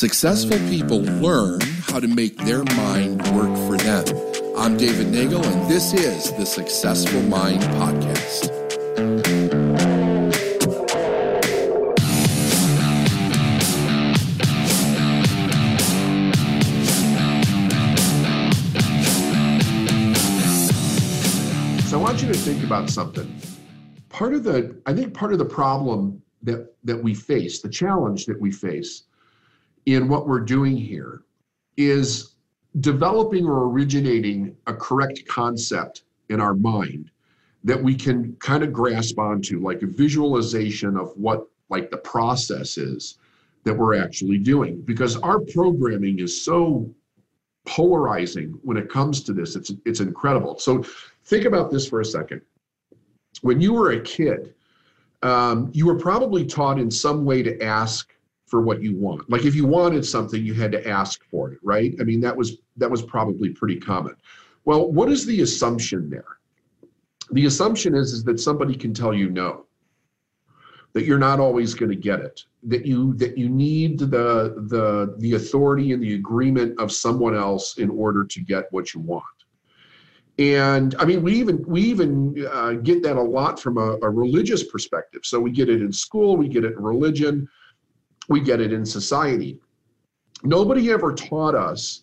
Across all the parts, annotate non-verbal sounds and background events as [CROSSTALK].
Successful people learn how to make their mind work for them. I'm David Nagel, and this is the Successful Mind Podcast. So I want you to think about something. Part of the, I think part of the problem that that we face, the challenge that we face in what we're doing here is developing or originating a correct concept in our mind that we can kind of grasp onto, like a visualization of what like the process is that we're actually doing. Because our programming is so polarizing when it comes to this. It's it's incredible. So think about this for a second. When you were a kid, um, you were probably taught in some way to ask for what you want. Like if you wanted something, you had to ask for it, right? I mean, that was that was probably pretty common. Well, what is the assumption there? The assumption is, is that somebody can tell you no, that you're not always going to get it, that you that you need the the the authority and the agreement of someone else in order to get what you want. And I mean, we even we even uh, get that a lot from a, a religious perspective. So we get it in school, we get it in religion we get it in society. Nobody ever taught us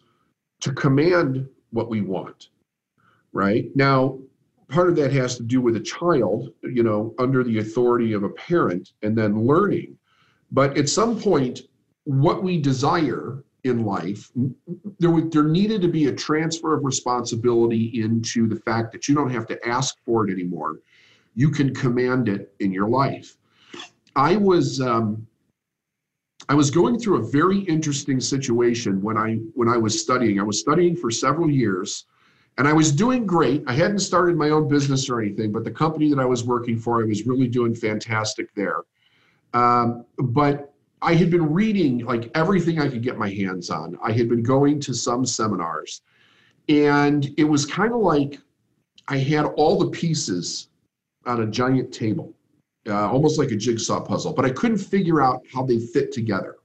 to command what we want, right? Now, part of that has to do with a child, you know, under the authority of a parent and then learning. But at some point, what we desire in life, there, there needed to be a transfer of responsibility into the fact that you don't have to ask for it anymore. You can command it in your life. I was um, I was going through a very interesting situation when I when I was studying. I was studying for several years and I was doing great. I hadn't started my own business or anything, but the company that I was working for, I was really doing fantastic there. Um, but I had been reading like everything I could get my hands on. I had been going to some seminars, and it was kind of like I had all the pieces on a giant table uh, almost like a jigsaw puzzle, but I couldn't figure out how they fit together.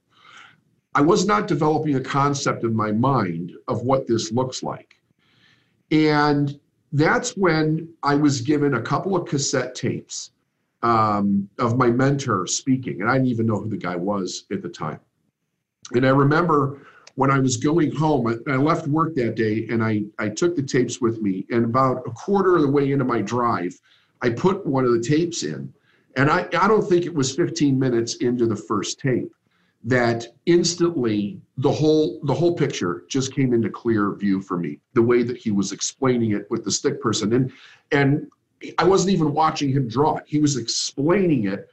I was not developing a concept in my mind of what this looks like. And that's when I was given a couple of cassette tapes um, of my mentor speaking. And I didn't even know who the guy was at the time. And I remember when I was going home, I, left work that day and I, I took the tapes with me. And about a quarter of the way into my drive, I put one of the tapes in and I, I don't think it was 15 minutes into the first tape that instantly the whole the whole picture just came into clear view for me the way that he was explaining it with the stick person. And and i wasn't even watching him draw it. He was explaining it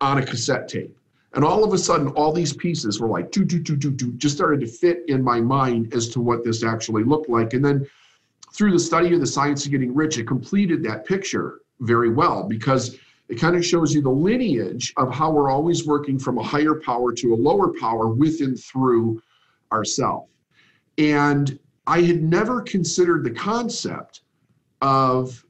on a cassette tape. And all of a sudden all these pieces were like do do do do do just started to fit in my mind as to what this actually looked like. And then through the study of the science of getting rich it completed that picture very well because it kind of shows you the lineage of how we're always working from a higher power to a lower power with and through ourself. And I had never considered the concept of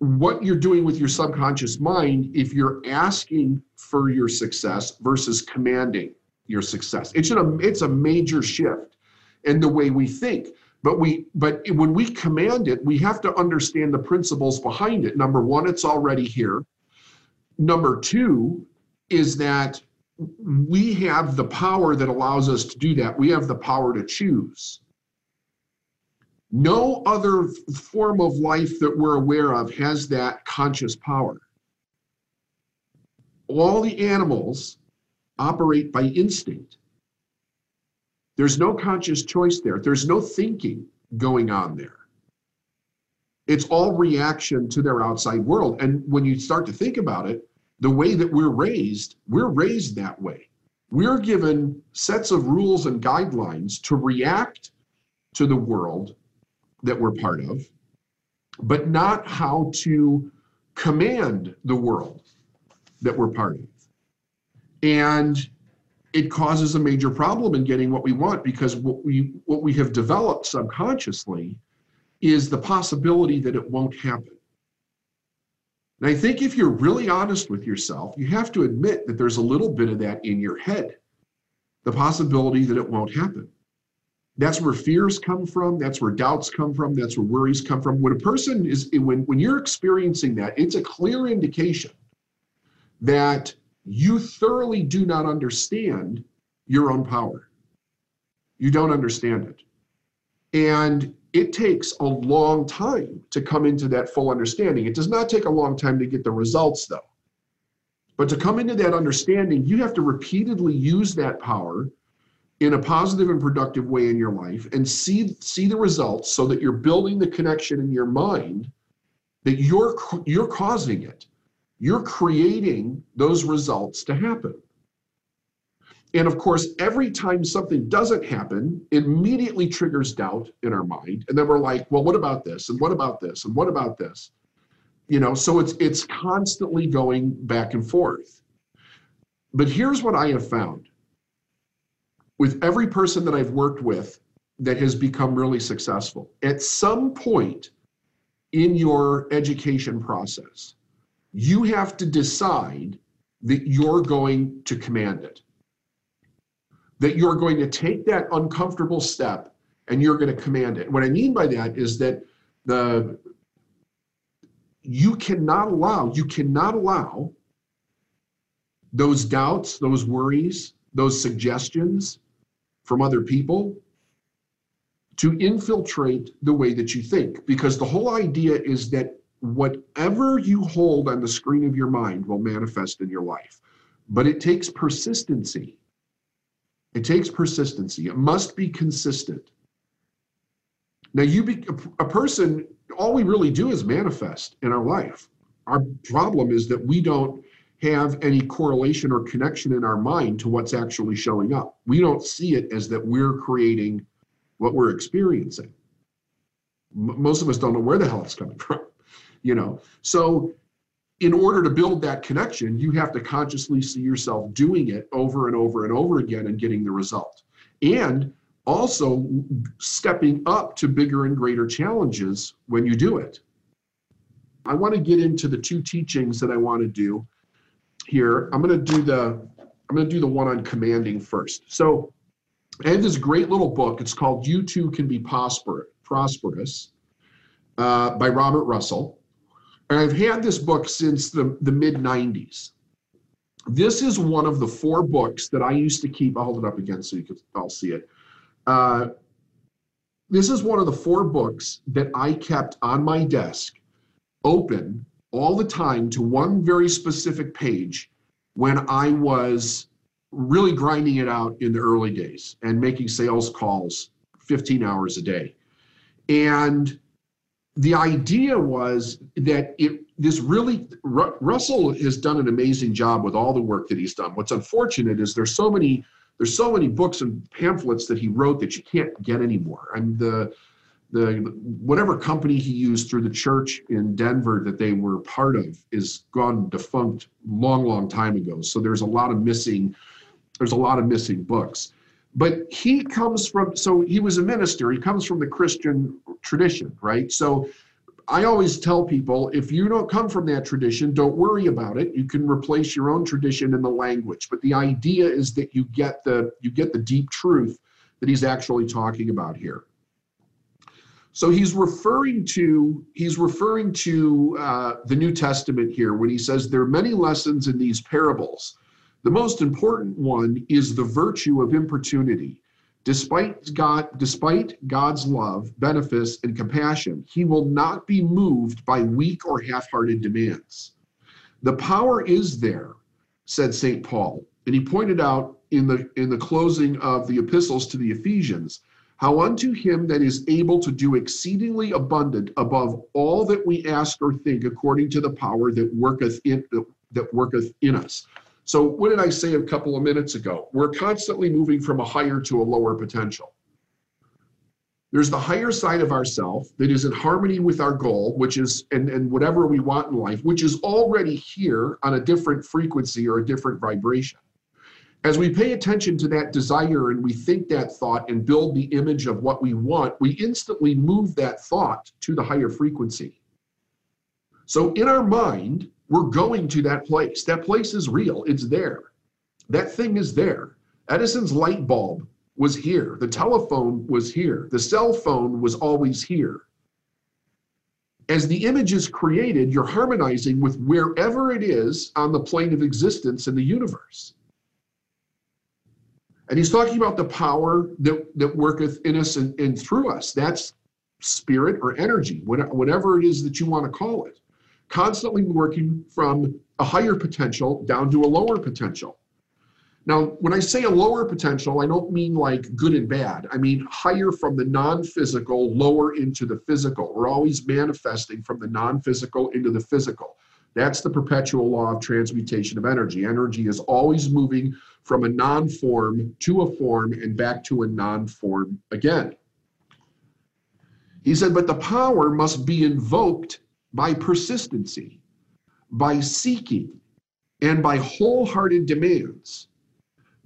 what you're doing with your subconscious mind if you're asking for your success versus commanding your success. It's a it's a major shift in the way we think. But we but when we command it, we have to understand the principles behind it. Number one, it's already here. Number two is that we have the power that allows us to do that. We have the power to choose. No other form of life that we're aware of has that conscious power. All the animals operate by instinct. There's no conscious choice there, there's no thinking going on there. It's all reaction to their outside world. And when you start to think about it, the way that we're raised, we're raised that way. We're given sets of rules and guidelines to react to the world that we're part of, but not how to command the world that we're part of. And it causes a major problem in getting what we want because what we what we have developed subconsciously is the possibility that it won't happen. And I think if you're really honest with yourself, you have to admit that there's a little bit of that in your head. the possibility that it won't happen. That's where fears come from. That's where doubts come from. That's where worries come from. When a person is, when, when you're experiencing that, it's a clear indication that you thoroughly do not understand your own power. You don't understand it. And it takes a long time to come into that full understanding. It does not take a long time to get the results, though. But to come into that understanding, you have to repeatedly use that power in a positive and productive way in your life and see see the results so that you're building the connection in your mind that you're you're causing it you're creating those results to happen and of course every time something doesn't happen it immediately triggers doubt in our mind. And then we're like well what about this? And what about this? And what about this? You know so it's it's constantly going back and forth. But here's what i have found. With every person that I've worked with that has become really successful, at some point in your education process, you have to decide that you're going to command it. That you're going to take that uncomfortable step and you're going to command it. What I mean by that is that the you cannot allow, you cannot allow those doubts, those worries, those suggestions from other people to infiltrate the way that you think. Because the whole idea is that whatever you hold on the screen of your mind will manifest in your life. But it takes persistency. It takes persistency. It must be consistent. Now, you be a person, all we really do is manifest in our life. Our problem is that we don't have any correlation or connection in our mind to what's actually showing up. We don't see it as that we're creating what we're experiencing. M- most of us don't know where the hell it's coming [LAUGHS] from, you know. So, in order to build that connection, you have to consciously see yourself doing it over and over and over again and getting the result. And also stepping up to bigger and greater challenges when you do it. I want to get into the two teachings that I want to do here. I'm going to do the I'm going to do the one on commanding first. So I have this great little book. It's called "You Too Can Be Prosper, Prosperous" uh, by Robert Russell, and I've had this book since the the mid '90s. This is one of the four books that I used to keep. I'll hold it up again so you can all see it. Uh, this is one of the four books that I kept on my desk, open all the time to one very specific page when I was really grinding it out in the early days and making sales calls 15 hours a day. And the idea was that it this really Russell has done an amazing job with all the work that he's done. What's unfortunate is there's so many there's so many books and pamphlets that he wrote that you can't get anymore. And the the whatever company he used through the church in Denver that they were part of is gone defunct long long time ago so there's a lot of missing there's a lot of missing books but he comes from so he was a minister. He comes from the Christian tradition right? So I always tell people if you don't come from that tradition don't worry about it. You can replace your own tradition in the language. But the idea is that you get the you get the deep truth that he's actually talking about here. So he's referring to he's referring to uh, the New Testament here when he says there are many lessons in these parables. The most important one is the virtue of importunity. Despite God, despite God's love, benefits, and compassion, he will not be moved by weak or half-hearted demands. The power is there, said St. Paul. And he pointed out in the in the closing of the epistles to the Ephesians how unto him that is able to do exceedingly abundant above all that we ask or think according to the power that worketh in that worketh in us so what did i say a couple of minutes ago? We're constantly moving from a higher to a lower potential. There's the higher side of ourself that is in harmony with our goal which is and, and whatever we want in life which is already here on a different frequency or a different vibration. As we pay attention to that desire and we think that thought and build the image of what we want, we instantly move that thought to the higher frequency. So in our mind, we're going to that place. That place is real, it's there. That thing is there. Edison's light bulb was here. The telephone was here. The cell phone was always here. As the image is created, you're harmonizing with wherever it is on the plane of existence in the universe. And he's talking about the power that, that worketh in us and, and through us. That's spirit or energy, whatever it is that you want to call it. Constantly working from a higher potential down to a lower potential. Now, when I say a lower potential, I don't mean like good and bad. I mean higher from the non physical, lower into the physical. We're always manifesting from the non physical into the physical. That's the perpetual law of transmutation of energy. Energy is always moving from a non form to a form and back to a non form again. He said, but the power must be invoked by persistency, by seeking, and by wholehearted demands.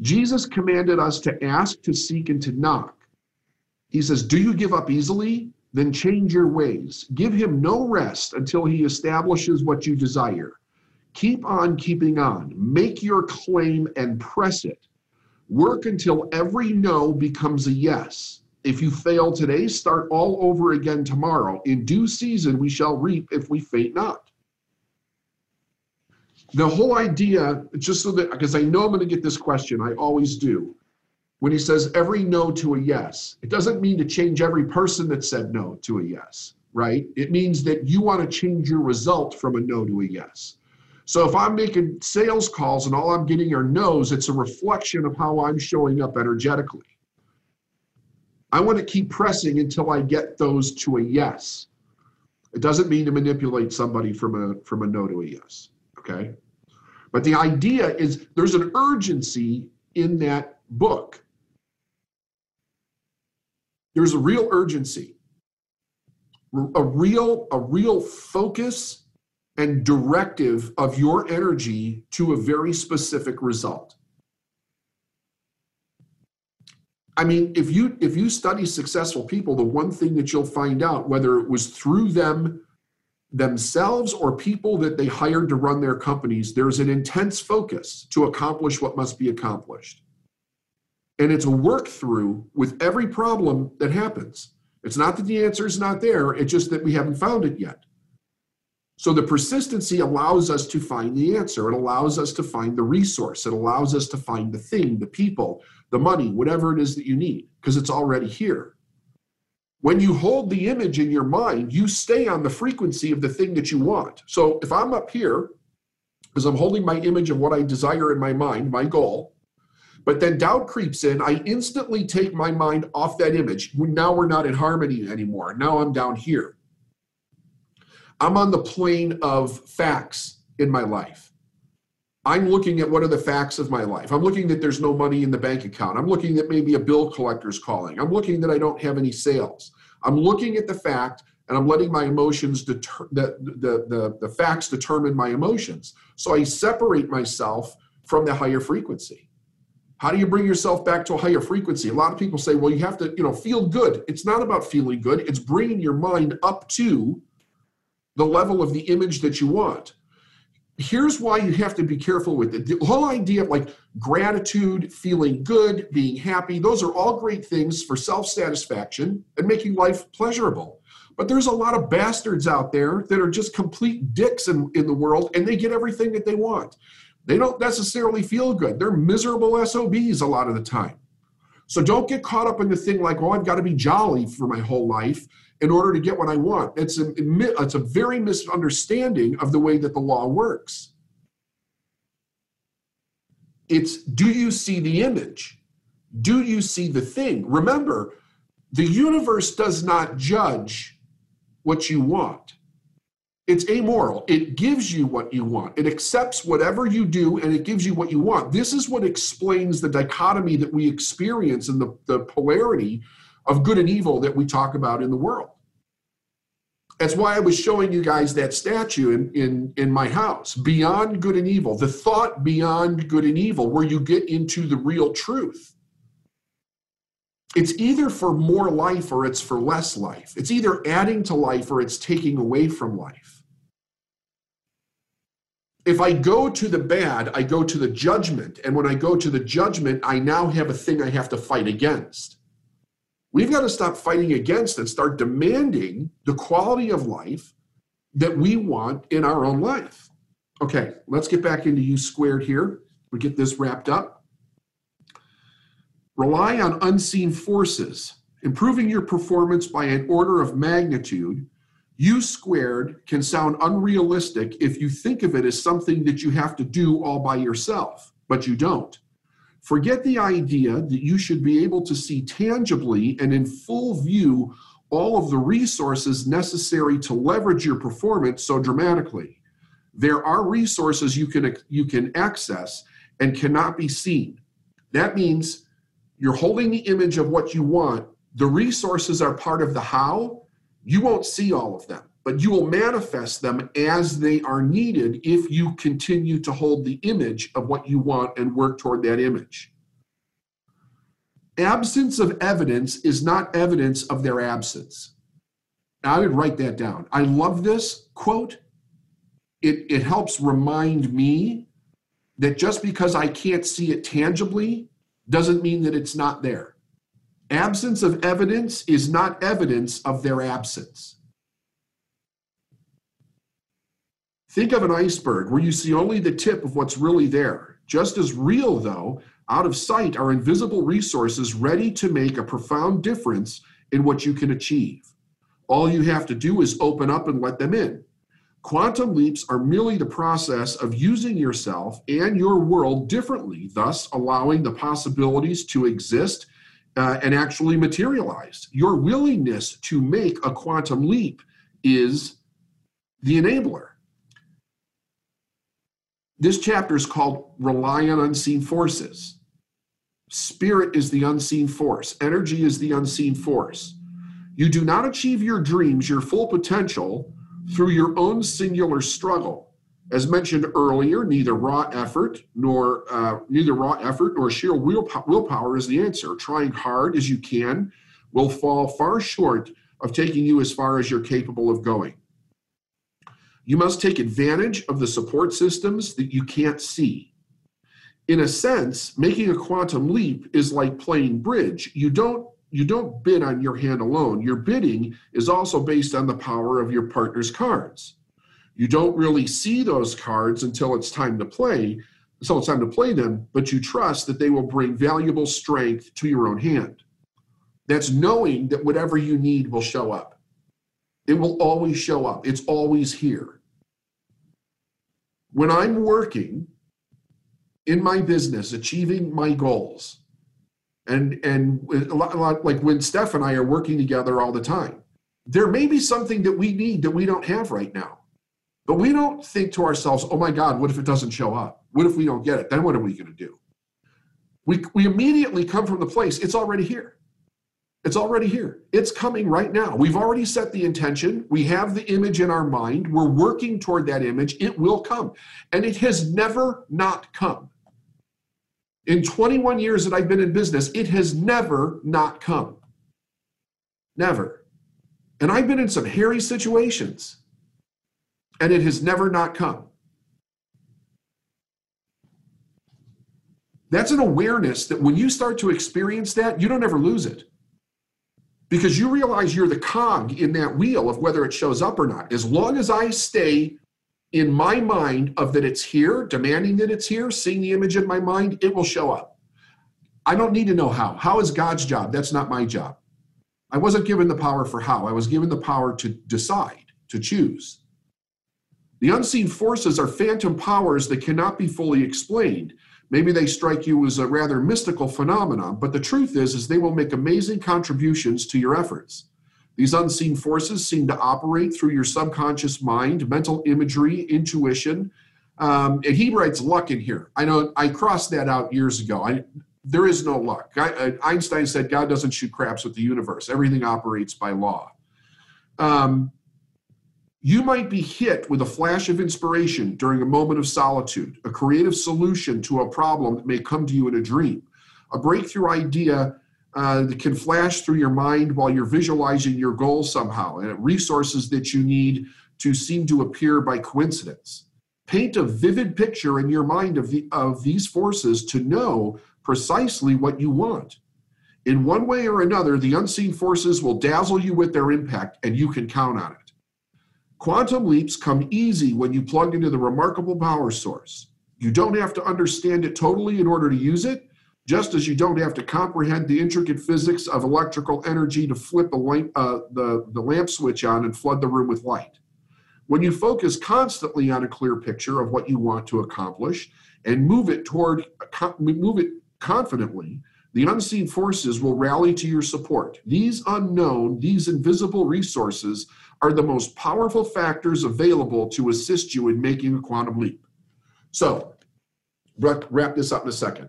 Jesus commanded us to ask, to seek, and to knock. He says, Do you give up easily? Then change your ways. Give him no rest until he establishes what you desire. Keep on keeping on. Make your claim and press it. Work until every no becomes a yes. If you fail today, start all over again tomorrow. In due season, we shall reap if we faint not the whole idea, just so that, because I know I'm going to get this question, I always do. When he says every no to a yes, it doesn't mean to change every person that said no to a yes, right? It means that you want to change your result from a no to a yes. So if I'm making sales calls and all I'm getting are no's, it's a reflection of how I'm showing up energetically. I want to keep pressing until I get those to a yes. It doesn't mean to manipulate somebody from a from a no to a yes. Okay. But the idea is there's an urgency in that book. There's a real urgency, a real, a real focus and directive of your energy to a very specific result. I mean, if you if you study successful people, the one thing that you'll find out, whether it was through them themselves or people that they hired to run their companies, there's an intense focus to accomplish what must be accomplished. And it's a work through with every problem that happens. It's not that the answer is not there, it's just that we haven't found it yet. So the persistency allows us to find the answer. It allows us to find the resource. It allows us to find the thing, the people, the money, whatever it is that you need, because it's already here. When you hold the image in your mind, you stay on the frequency of the thing that you want. So if I'm up here, because I'm holding my image of what I desire in my mind, my goal, but then doubt creeps in, I instantly take my mind off that image. Now we're not in harmony anymore. Now I'm down here. I'm on the plane of facts in my life. I'm looking at what are the facts of my life. I'm looking that there's no money in the bank account. I'm looking that maybe a bill collector's calling. I'm looking that I don't have any sales. I'm looking at the fact and I'm letting my emotions deter the, the, the, the facts determine my emotions. So I separate myself from the higher frequency. How do you bring yourself back to a higher frequency? A lot of people say, well, you have to, you know, feel good. It's not about feeling good. It's bringing your mind up to the level of the image that you want here's why you have to be careful with it. The whole idea of like gratitude, feeling good, being happy, those are all great things for self satisfaction and making life pleasurable. But there's a lot of bastards out there that are just complete dicks in, in the world and they get everything that they want. They don't necessarily feel good. They're miserable SOBs a lot of the time. So don't get caught up in the thing like, oh, I've got to be jolly for my whole life in order to get what I want. It's a, it's a very misunderstanding of the way that the law works. It's do you see the image? Do you see the thing? Remember, the universe does not judge what you want. It's amoral. It gives you what you want. It accepts whatever you do and it gives you what you want. This is what explains the dichotomy that we experience and the, the polarity of good and evil that we talk about in the world. That's why I was showing you guys that statue in, in, in my house, Beyond Good and Evil, the thought beyond good and evil, where you get into the real truth. It's either for more life or it's for less life. It's either adding to life or it's taking away from life. If I go to the bad, I go to the judgment. And when I go to the judgment, I now have a thing I have to fight against. We've got to stop fighting against and start demanding the quality of life that we want in our own life. Okay, let's get back into U squared here. We get this wrapped up. Rely on unseen forces, improving your performance by an order of magnitude. U squared can sound unrealistic if you think of it as something that you have to do all by yourself, but you don't. Forget the idea that you should be able to see tangibly and in full view all of the resources necessary to leverage your performance so dramatically. There are resources you can you can access and cannot be seen. That means you're holding the image of what you want. The resources are part of the how. You won't see all of them, but you will manifest them as they are needed if you continue to hold the image of what you want and work toward that image. Absence of evidence is not evidence of their absence. I would write that down. I love this quote. It, it helps remind me that just because I can't see it tangibly doesn't mean that it's not there. Absence of evidence is not evidence of their absence. Think of an iceberg where you see only the tip of what's really there. Just as real, though, out of sight are invisible resources ready to make a profound difference in what you can achieve. All you have to do is open up and let them in. Quantum leaps are merely the process of using yourself and your world differently, thus allowing the possibilities to exist uh, and actually materialize. Your willingness to make a quantum leap is the enabler. This chapter is called Rely on Unseen Forces. Spirit is the unseen force, energy is the unseen force. You do not achieve your dreams, your full potential, through your own singular struggle. As mentioned earlier, neither raw effort nor uh, neither raw effort nor sheer will power willpower is the answer. Trying hard as you can will fall far short of taking you as far as you're capable of going. You must take advantage of the support systems that you can't see. In a sense, making a quantum leap is like playing bridge. You don't you don't bid on your hand alone. Your bidding is also based on the power of your partner's cards. You don't really see those cards until it's time to play, until it's time to play them, but you trust that they will bring valuable strength to your own hand. That's knowing that whatever you need will show up. It will always show up. It's always here. When I'm working in my business, achieving my goals, and and a lot, a lot like when Steph and I are working together all the time, there may be something that we need that we don't have right now, but we don't think to ourselves, "Oh my God, what if it doesn't show up? What if we don't get it? Then what are we going to do?" We we immediately come from the place it's already here. It's already here. It's coming right now. We've already set the intention. We have the image in our mind. We're working toward that image. It will come. And it has never not come. In 21 years that I've been in business, it has never not come. Never. And I've been in some hairy situations, and it has never not come. That's an awareness that when you start to experience that, you don't ever lose it because you realize you're the cog in that wheel of whether it shows up or not. As long as I stay in my mind of that it's here, demanding that it's here, seeing the image in my mind, it will show up. I don't need to know how. How is God's job? That's not my job. I wasn't given the power for how. I was given the power to decide, to choose. The unseen forces are phantom powers that cannot be fully explained. Maybe they strike you as a rather mystical phenomenon, but the truth is is they will make amazing contributions to your efforts. These unseen forces seem to operate through your subconscious mind, mental imagery, intuition. Um, and he writes luck in here. I know I crossed that out years ago. I, there is no luck. I, uh, Einstein said God doesn't shoot craps with the universe. Everything operates by law. Um, you might be hit with a flash of inspiration during a moment of solitude, a creative solution to a problem that may come to you in a dream, a breakthrough idea uh, that can flash through your mind while you're visualizing your goal somehow, and resources that you need to seem to appear by coincidence. paint a vivid picture in your mind of, the, of these forces to know precisely what you want. In one way or another, the unseen forces will dazzle you with their impact, and you can count on it. Quantum leaps come easy when you plug into the remarkable power source. You don't have to understand it totally in order to use it, just as you don't have to comprehend the intricate physics of electrical energy to flip uh, the, the lamp switch on and flood the room with light. When you focus constantly on a clear picture of what you want to accomplish and move it toward move it confidently, the unseen forces will rally to your support. These unknown, these invisible resources are the most powerful factors available to assist you in making a quantum leap. So, wrap this up in a second.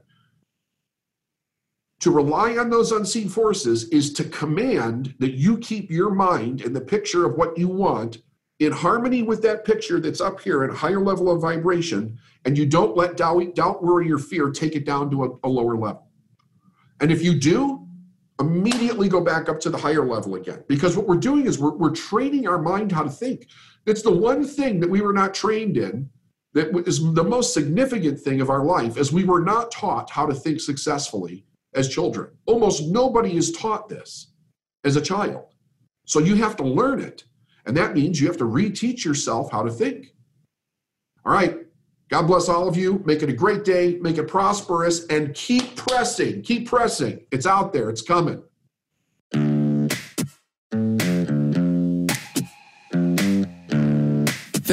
To rely on those unseen forces is to command that you keep your mind in the picture of what you want in harmony with that picture that's up here at a higher level of vibration, and you don't let doubt, worry, or fear take it down to a, a lower level. And if you do, immediately go back up to the higher level again. Because what we're doing is we're, we're training our mind how to think. It's the one thing that we were not trained in that is the most significant thing of our life, as we were not taught how to think successfully as children. Almost nobody is taught this as a child. So you have to learn it. And that means you have to reteach yourself how to think. All right. God bless all of you. Make it a great day. Make it prosperous and keep pressing. Keep pressing. It's out there, it's coming.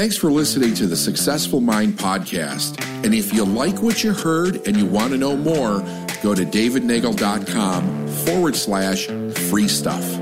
Thanks for listening to the Successful Mind podcast. And if you like what you heard and you want to know more, go to davidnagel.com forward slash free stuff.